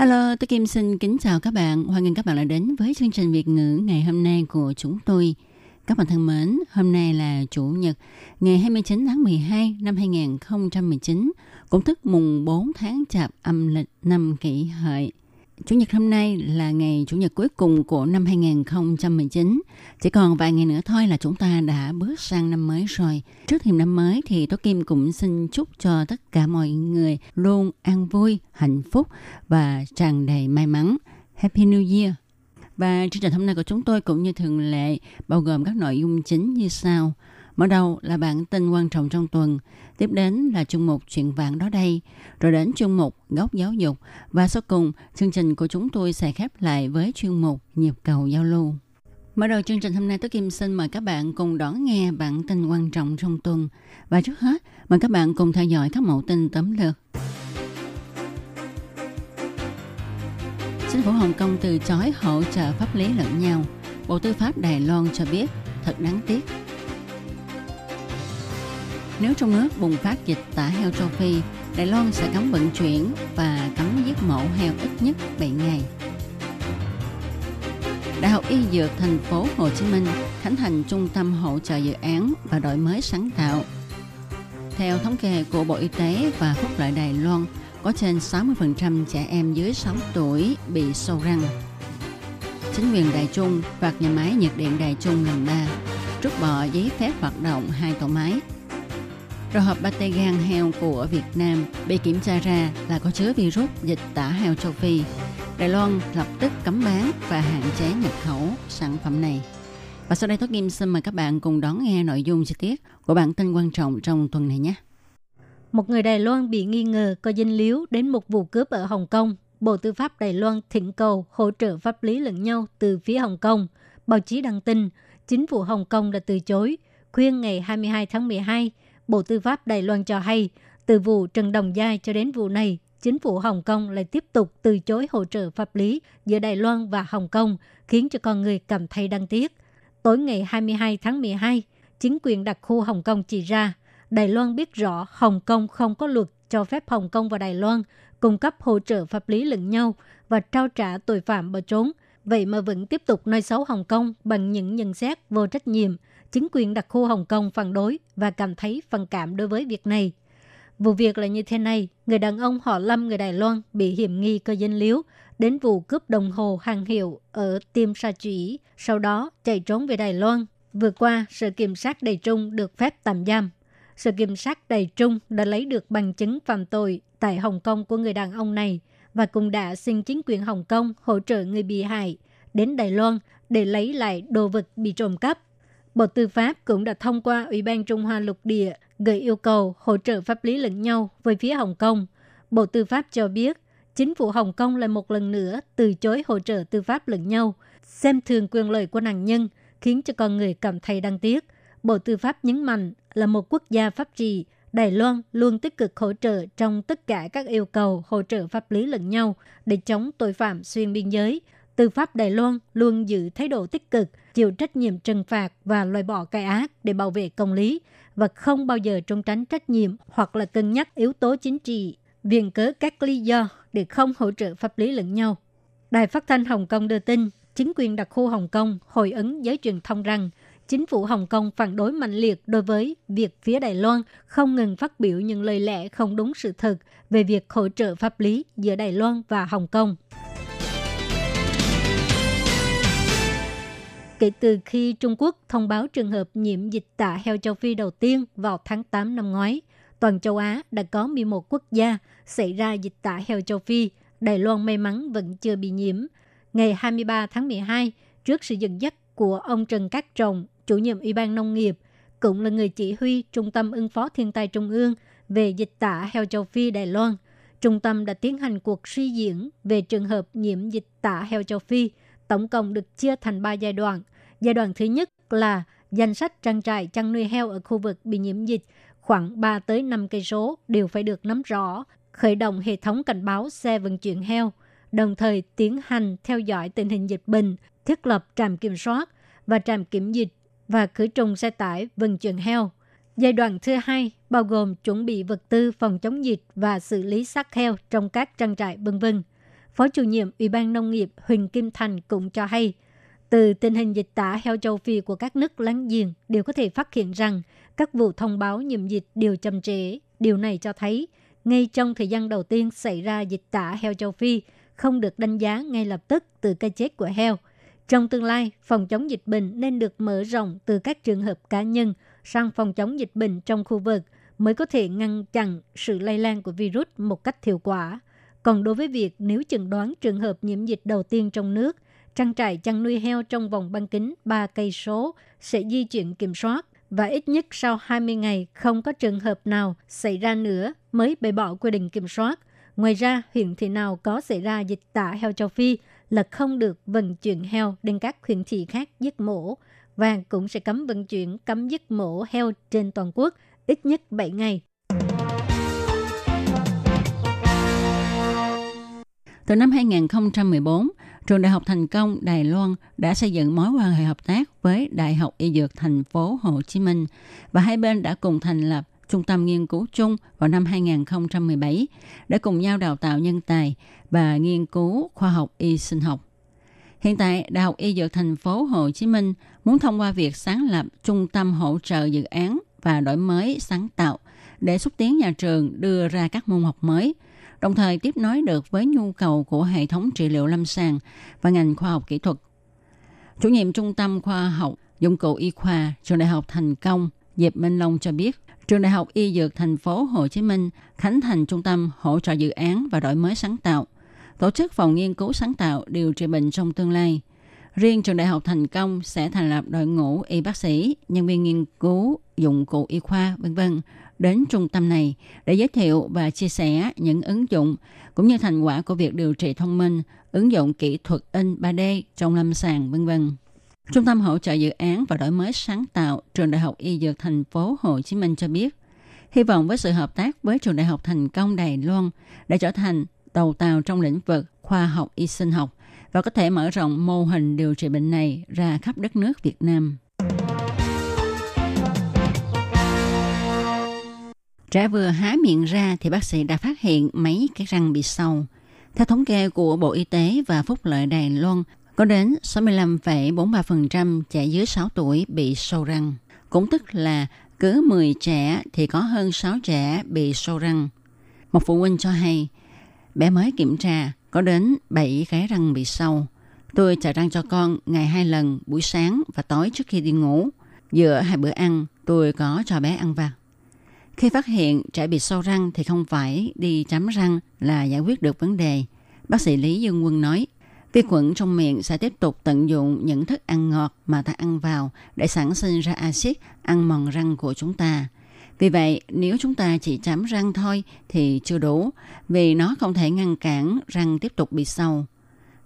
Hello, tôi Kim xin kính chào các bạn. Hoan nghênh các bạn đã đến với chương trình Việt ngữ ngày hôm nay của chúng tôi. Các bạn thân mến, hôm nay là Chủ nhật, ngày 29 tháng 12 năm 2019, cũng tức mùng 4 tháng chạp âm lịch năm kỷ hợi. Chủ nhật hôm nay là ngày Chủ nhật cuối cùng của năm 2019. Chỉ còn vài ngày nữa thôi là chúng ta đã bước sang năm mới rồi. Trước thềm năm mới thì Tố Kim cũng xin chúc cho tất cả mọi người luôn an vui, hạnh phúc và tràn đầy may mắn. Happy New Year! Và chương trình hôm nay của chúng tôi cũng như thường lệ bao gồm các nội dung chính như sau. Mở đầu là bản tin quan trọng trong tuần, tiếp đến là chương mục chuyện vạn đó đây, rồi đến chương mục góc giáo dục và sau cùng chương trình của chúng tôi sẽ khép lại với chuyên mục nhịp cầu giao lưu. Mở đầu chương trình hôm nay tôi Kim xin mời các bạn cùng đón nghe bản tin quan trọng trong tuần. Và trước hết, mời các bạn cùng theo dõi các mẫu tin tấm lược. Chính phủ Hồng Kông từ chối hỗ trợ pháp lý lẫn nhau. Bộ Tư pháp Đài Loan cho biết thật đáng tiếc. Nếu trong nước bùng phát dịch tả heo châu Phi, Đài Loan sẽ cấm vận chuyển và cấm giết mổ heo ít nhất 7 ngày. Đại học Y Dược thành phố Hồ Chí Minh khánh thành trung tâm hỗ trợ dự án và đổi mới sáng tạo. Theo thống kê của Bộ Y tế và Phúc lợi Đài Loan, có trên 60% trẻ em dưới 6 tuổi bị sâu răng. Chính quyền Đài Trung phạt nhà máy nhiệt điện Đài Trung lần 3, rút bỏ giấy phép hoạt động hai tổ máy. Rồi hộp pate gan heo của Việt Nam bị kiểm tra ra là có chứa virus dịch tả heo châu Phi. Đài Loan lập tức cấm bán và hạn chế nhập khẩu sản phẩm này. Và sau đây tôi Kim xin mời các bạn cùng đón nghe nội dung chi tiết của bản tin quan trọng trong tuần này nhé. Một người Đài Loan bị nghi ngờ có dinh líu đến một vụ cướp ở Hồng Kông. Bộ Tư pháp Đài Loan thỉnh cầu hỗ trợ pháp lý lẫn nhau từ phía Hồng Kông. Báo chí đăng tin, chính phủ Hồng Kông đã từ chối. Khuyên ngày 22 tháng 12, Bộ Tư pháp Đài Loan cho hay, từ vụ Trần Đồng Giai cho đến vụ này, chính phủ Hồng Kông lại tiếp tục từ chối hỗ trợ pháp lý giữa Đài Loan và Hồng Kông, khiến cho con người cảm thấy đáng tiếc. Tối ngày 22 tháng 12, chính quyền đặc khu Hồng Kông chỉ ra Đài Loan biết rõ Hồng Kông không có luật cho phép Hồng Kông và Đài Loan cung cấp hỗ trợ pháp lý lẫn nhau và trao trả tội phạm bỏ trốn. Vậy mà vẫn tiếp tục nói xấu Hồng Kông bằng những nhận xét vô trách nhiệm. Chính quyền đặc khu Hồng Kông phản đối và cảm thấy phản cảm đối với việc này. Vụ việc là như thế này, người đàn ông họ Lâm người Đài Loan bị hiểm nghi cơ danh liếu đến vụ cướp đồng hồ hàng hiệu ở Tiêm Sa Chủy, sau đó chạy trốn về Đài Loan. Vừa qua, sự kiểm sát Đài Trung được phép tạm giam sự kiểm sát đầy trung đã lấy được bằng chứng phạm tội tại Hồng Kông của người đàn ông này và cũng đã xin chính quyền Hồng Kông hỗ trợ người bị hại đến Đài Loan để lấy lại đồ vật bị trộm cắp. Bộ Tư pháp cũng đã thông qua Ủy ban Trung Hoa lục địa gửi yêu cầu hỗ trợ pháp lý lẫn nhau với phía Hồng Kông. Bộ Tư pháp cho biết, chính phủ Hồng Kông lại một lần nữa từ chối hỗ trợ tư pháp lẫn nhau, xem thường quyền lợi của nạn nhân, khiến cho con người cảm thấy đáng tiếc – Bộ Tư pháp nhấn mạnh là một quốc gia pháp trị, Đài Loan luôn tích cực hỗ trợ trong tất cả các yêu cầu hỗ trợ pháp lý lẫn nhau để chống tội phạm xuyên biên giới. Tư pháp Đài Loan luôn giữ thái độ tích cực, chịu trách nhiệm trừng phạt và loại bỏ cái ác để bảo vệ công lý và không bao giờ trốn tránh trách nhiệm hoặc là cân nhắc yếu tố chính trị, viện cớ các lý do để không hỗ trợ pháp lý lẫn nhau. Đài phát thanh Hồng Kông đưa tin, chính quyền đặc khu Hồng Kông hồi ứng giới truyền thông rằng chính phủ Hồng Kông phản đối mạnh liệt đối với việc phía Đài Loan không ngừng phát biểu những lời lẽ không đúng sự thật về việc hỗ trợ pháp lý giữa Đài Loan và Hồng Kông. Kể từ khi Trung Quốc thông báo trường hợp nhiễm dịch tả heo châu Phi đầu tiên vào tháng 8 năm ngoái, toàn châu Á đã có 11 quốc gia xảy ra dịch tả heo châu Phi. Đài Loan may mắn vẫn chưa bị nhiễm. Ngày 23 tháng 12, trước sự dẫn dắt của ông Trần Cát Trọng, chủ nhiệm Ủy ban Nông nghiệp, cũng là người chỉ huy Trung tâm ứng phó thiên tai Trung ương về dịch tả heo châu Phi Đài Loan. trung tâm đã tiến hành cuộc suy diễn về trường hợp nhiễm dịch tả heo châu Phi, tổng cộng được chia thành 3 giai đoạn. Giai đoạn thứ nhất là danh sách trang trại chăn nuôi heo ở khu vực bị nhiễm dịch khoảng 3 tới 5 cây số đều phải được nắm rõ, khởi động hệ thống cảnh báo xe vận chuyển heo, đồng thời tiến hành theo dõi tình hình dịch bệnh, thiết lập trạm kiểm soát và trạm kiểm dịch và khử trùng xe tải vận chuyển heo. Giai đoạn thứ hai bao gồm chuẩn bị vật tư phòng chống dịch và xử lý xác heo trong các trang trại vân vân. Phó chủ nhiệm Ủy ban Nông nghiệp Huỳnh Kim Thành cũng cho hay, từ tình hình dịch tả heo châu Phi của các nước láng giềng đều có thể phát hiện rằng các vụ thông báo nhiễm dịch đều chậm trễ. Điều này cho thấy, ngay trong thời gian đầu tiên xảy ra dịch tả heo châu Phi, không được đánh giá ngay lập tức từ cái chết của heo. Trong tương lai, phòng chống dịch bệnh nên được mở rộng từ các trường hợp cá nhân sang phòng chống dịch bệnh trong khu vực mới có thể ngăn chặn sự lây lan của virus một cách hiệu quả. Còn đối với việc nếu chẩn đoán trường hợp nhiễm dịch đầu tiên trong nước, trang trại chăn nuôi heo trong vòng bán kính 3 cây số sẽ di chuyển kiểm soát và ít nhất sau 20 ngày không có trường hợp nào xảy ra nữa mới bày bỏ quy định kiểm soát. Ngoài ra, huyện thị nào có xảy ra dịch tả heo châu Phi là không được vận chuyển heo đến các huyện thị khác giết mổ và cũng sẽ cấm vận chuyển, cấm giết mổ heo trên toàn quốc ít nhất 7 ngày. Từ năm 2014, Trường Đại học Thành Công Đài Loan đã xây dựng mối quan hệ hợp tác với Đại học Y Dược thành phố Hồ Chí Minh và hai bên đã cùng thành lập trung tâm nghiên cứu chung vào năm 2017 để cùng nhau đào tạo nhân tài và nghiên cứu khoa học y sinh học. Hiện tại, Đại học Y Dược thành phố Hồ Chí Minh muốn thông qua việc sáng lập trung tâm hỗ trợ dự án và đổi mới sáng tạo để xúc tiến nhà trường đưa ra các môn học mới – đồng thời tiếp nối được với nhu cầu của hệ thống trị liệu lâm sàng và ngành khoa học kỹ thuật. Chủ nhiệm Trung tâm Khoa học Dụng cụ Y khoa Trường Đại học Thành Công Diệp Minh Long cho biết, Trường Đại học Y Dược thành phố Hồ Chí Minh khánh thành trung tâm hỗ trợ dự án và đổi mới sáng tạo, tổ chức phòng nghiên cứu sáng tạo điều trị bệnh trong tương lai. Riêng trường đại học thành công sẽ thành lập đội ngũ y bác sĩ, nhân viên nghiên cứu, dụng cụ y khoa, vân vân đến trung tâm này để giới thiệu và chia sẻ những ứng dụng cũng như thành quả của việc điều trị thông minh, ứng dụng kỹ thuật in 3D trong lâm sàng vân vân. Trung tâm hỗ trợ dự án và đổi mới sáng tạo trường Đại học Y Dược thành phố Hồ Chí Minh cho biết, hy vọng với sự hợp tác với trường Đại học Thành công Đài Loan để trở thành đầu tàu trong lĩnh vực khoa học y sinh học và có thể mở rộng mô hình điều trị bệnh này ra khắp đất nước Việt Nam. Trẻ vừa há miệng ra thì bác sĩ đã phát hiện mấy cái răng bị sâu. Theo thống kê của Bộ Y tế và Phúc lợi Đài Loan, có đến 65,43% trẻ dưới 6 tuổi bị sâu răng. Cũng tức là cứ 10 trẻ thì có hơn 6 trẻ bị sâu răng. Một phụ huynh cho hay, bé mới kiểm tra có đến 7 cái răng bị sâu. Tôi chà răng cho con ngày hai lần buổi sáng và tối trước khi đi ngủ. Giữa hai bữa ăn, tôi có cho bé ăn vặt. Khi phát hiện trẻ bị sâu răng thì không phải đi chấm răng là giải quyết được vấn đề. Bác sĩ Lý Dương Quân nói, vi khuẩn trong miệng sẽ tiếp tục tận dụng những thức ăn ngọt mà ta ăn vào để sản sinh ra axit ăn mòn răng của chúng ta. Vì vậy, nếu chúng ta chỉ chấm răng thôi thì chưa đủ, vì nó không thể ngăn cản răng tiếp tục bị sâu.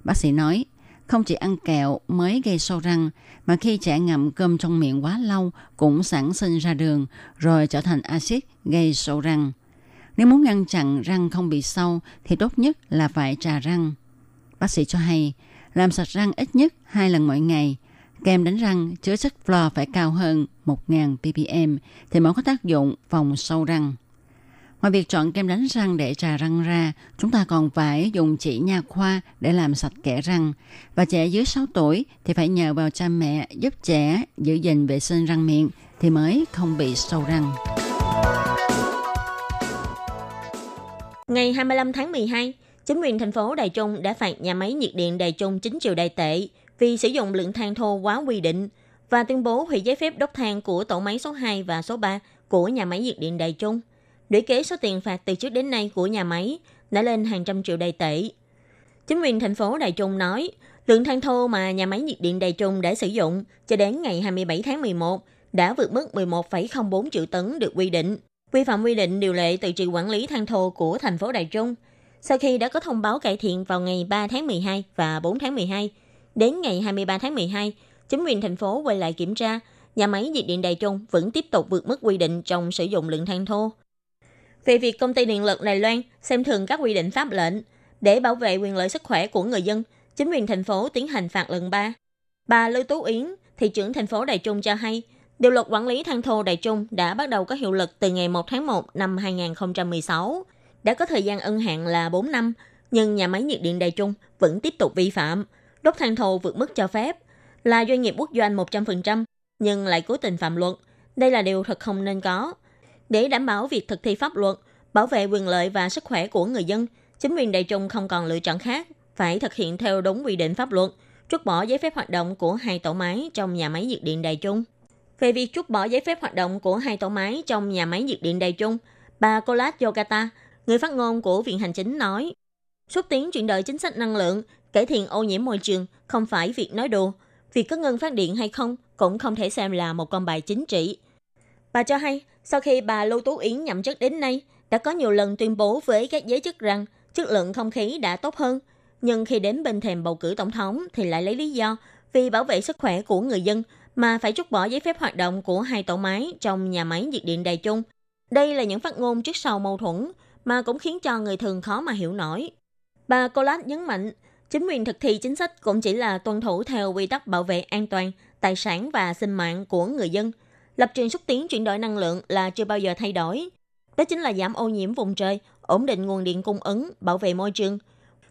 Bác sĩ nói, không chỉ ăn kẹo mới gây sâu răng, mà khi trẻ ngậm cơm trong miệng quá lâu cũng sản sinh ra đường, rồi trở thành axit gây sâu răng. Nếu muốn ngăn chặn răng không bị sâu thì tốt nhất là phải trà răng. Bác sĩ cho hay, làm sạch răng ít nhất hai lần mỗi ngày. Kem đánh răng chứa chất fluor phải cao hơn 1.000 ppm thì mới có tác dụng phòng sâu răng. Ngoài việc chọn kem đánh răng để trà răng ra, chúng ta còn phải dùng chỉ nha khoa để làm sạch kẽ răng. Và trẻ dưới 6 tuổi thì phải nhờ vào cha mẹ giúp trẻ giữ gìn vệ sinh răng miệng thì mới không bị sâu răng. Ngày 25 tháng 12, chính quyền thành phố Đài Trung đã phạt nhà máy nhiệt điện Đài Trung 9 triệu đài tệ vì sử dụng lượng than thô quá quy định và tuyên bố hủy giấy phép đốt than của tổ máy số 2 và số 3 của nhà máy nhiệt điện Đài Trung – Lũy kế số tiền phạt từ trước đến nay của nhà máy đã lên hàng trăm triệu đài tệ. Chính quyền thành phố Đài Trung nói, lượng than thô mà nhà máy nhiệt điện Đài Trung đã sử dụng cho đến ngày 27 tháng 11 đã vượt mức 11,04 triệu tấn được quy định vi phạm quy định điều lệ tự trị quản lý than thô của thành phố Đài Trung. Sau khi đã có thông báo cải thiện vào ngày 3 tháng 12 và 4 tháng 12, đến ngày 23 tháng 12, chính quyền thành phố quay lại kiểm tra, nhà máy nhiệt điện Đài Trung vẫn tiếp tục vượt mức quy định trong sử dụng lượng than thô. Về việc công ty điện lực Đài Loan xem thường các quy định pháp lệnh để bảo vệ quyền lợi sức khỏe của người dân, chính quyền thành phố tiến hành phạt lần 3. Bà Lưu Tú Yến, thị trưởng thành phố Đài Trung cho hay, điều luật quản lý than thô Đài Trung đã bắt đầu có hiệu lực từ ngày 1 tháng 1 năm 2016, đã có thời gian ân hạn là 4 năm, nhưng nhà máy nhiệt điện Đài Trung vẫn tiếp tục vi phạm, đốt than thô vượt mức cho phép, là doanh nghiệp quốc doanh 100%, nhưng lại cố tình phạm luật. Đây là điều thật không nên có. Để đảm bảo việc thực thi pháp luật, bảo vệ quyền lợi và sức khỏe của người dân, chính quyền Đài Trung không còn lựa chọn khác, phải thực hiện theo đúng quy định pháp luật, trút bỏ giấy phép hoạt động của hai tổ máy trong nhà máy nhiệt điện Đài Trung. Về việc trút bỏ giấy phép hoạt động của hai tổ máy trong nhà máy nhiệt điện Đài Trung, bà Colas Yogata, người phát ngôn của Viện Hành Chính nói, xúc tiến chuyển đổi chính sách năng lượng, cải thiện ô nhiễm môi trường không phải việc nói đùa. Việc có ngừng phát điện hay không cũng không thể xem là một con bài chính trị. Bà cho hay, sau khi bà Lưu Tú Yến nhậm chức đến nay, đã có nhiều lần tuyên bố với các giới chức rằng chất lượng không khí đã tốt hơn. Nhưng khi đến bên thềm bầu cử tổng thống thì lại lấy lý do vì bảo vệ sức khỏe của người dân mà phải trút bỏ giấy phép hoạt động của hai tổ máy trong nhà máy nhiệt điện Đài Trung. Đây là những phát ngôn trước sau mâu thuẫn mà cũng khiến cho người thường khó mà hiểu nổi. Bà Colas nhấn mạnh, chính quyền thực thi chính sách cũng chỉ là tuân thủ theo quy tắc bảo vệ an toàn, tài sản và sinh mạng của người dân. Lập trường xúc tiến chuyển đổi năng lượng là chưa bao giờ thay đổi. Đó chính là giảm ô nhiễm vùng trời, ổn định nguồn điện cung ứng, bảo vệ môi trường.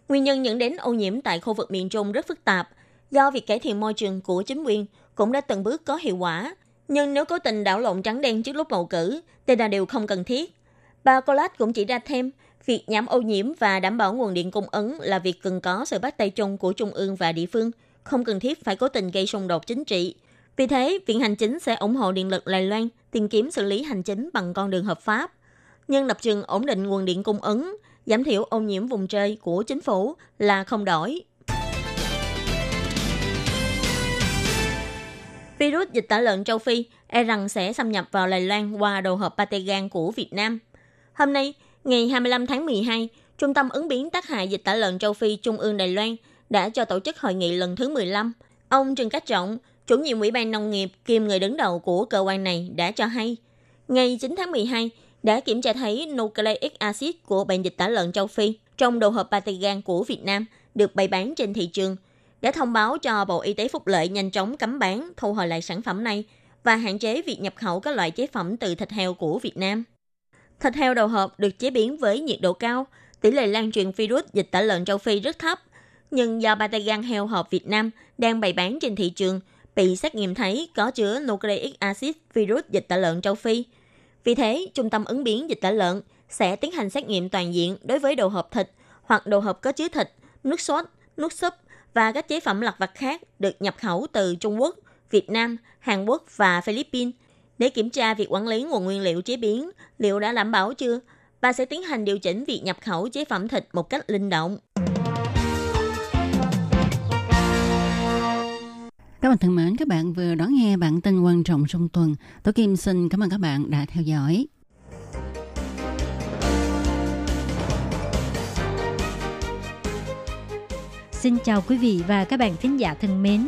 Nguyên nhân dẫn đến ô nhiễm tại khu vực miền Trung rất phức tạp, do việc cải thiện môi trường của chính quyền cũng đã từng bước có hiệu quả. Nhưng nếu cố tình đảo lộn trắng đen trước lúc bầu cử, thì là điều không cần thiết. Bà Collat cũng chỉ ra thêm, việc giảm ô nhiễm và đảm bảo nguồn điện cung ứng là việc cần có sự bắt tay chung của trung ương và địa phương, không cần thiết phải cố tình gây xung đột chính trị. Vì thế, Viện Hành Chính sẽ ủng hộ điện lực Đài Loan tìm kiếm xử lý hành chính bằng con đường hợp pháp. Nhưng lập trường ổn định nguồn điện cung ứng, giảm thiểu ô nhiễm vùng trời của chính phủ là không đổi. Virus dịch tả lợn châu Phi e rằng sẽ xâm nhập vào Đài Loan qua đầu hộp pate gan của Việt Nam. Hôm nay, ngày 25 tháng 12, Trung tâm ứng biến tác hại dịch tả lợn châu Phi Trung ương Đài Loan đã cho tổ chức hội nghị lần thứ 15. Ông Trần Cát Trọng, chủ nhiệm Ủy ban Nông nghiệp kiêm người đứng đầu của cơ quan này đã cho hay, ngày 9 tháng 12 đã kiểm tra thấy nucleic acid của bệnh dịch tả lợn châu Phi trong đồ hộp pate gan của Việt Nam được bày bán trên thị trường – đã thông báo cho Bộ Y tế Phúc Lợi nhanh chóng cấm bán, thu hồi lại sản phẩm này và hạn chế việc nhập khẩu các loại chế phẩm từ thịt heo của Việt Nam. Thịt heo đầu hộp được chế biến với nhiệt độ cao, tỷ lệ lan truyền virus dịch tả lợn châu Phi rất thấp, nhưng do gan heo hộp Việt Nam đang bày bán trên thị trường, bị xét nghiệm thấy có chứa nucleic acid virus dịch tả lợn châu Phi. Vì thế, Trung tâm ứng biến dịch tả lợn sẽ tiến hành xét nghiệm toàn diện đối với đồ hộp thịt hoặc đồ hộp có chứa thịt, nước sốt, nước súp và các chế phẩm lặt vặt khác được nhập khẩu từ Trung Quốc, Việt Nam, Hàn Quốc và Philippines để kiểm tra việc quản lý nguồn nguyên liệu chế biến liệu đã đảm bảo chưa và sẽ tiến hành điều chỉnh việc nhập khẩu chế phẩm thịt một cách linh động. Các bạn thân mến, các bạn vừa đón nghe bản tin quan trọng trong tuần. Tôi Kim xin cảm ơn các bạn đã theo dõi. Xin chào quý vị và các bạn thính giả thân mến.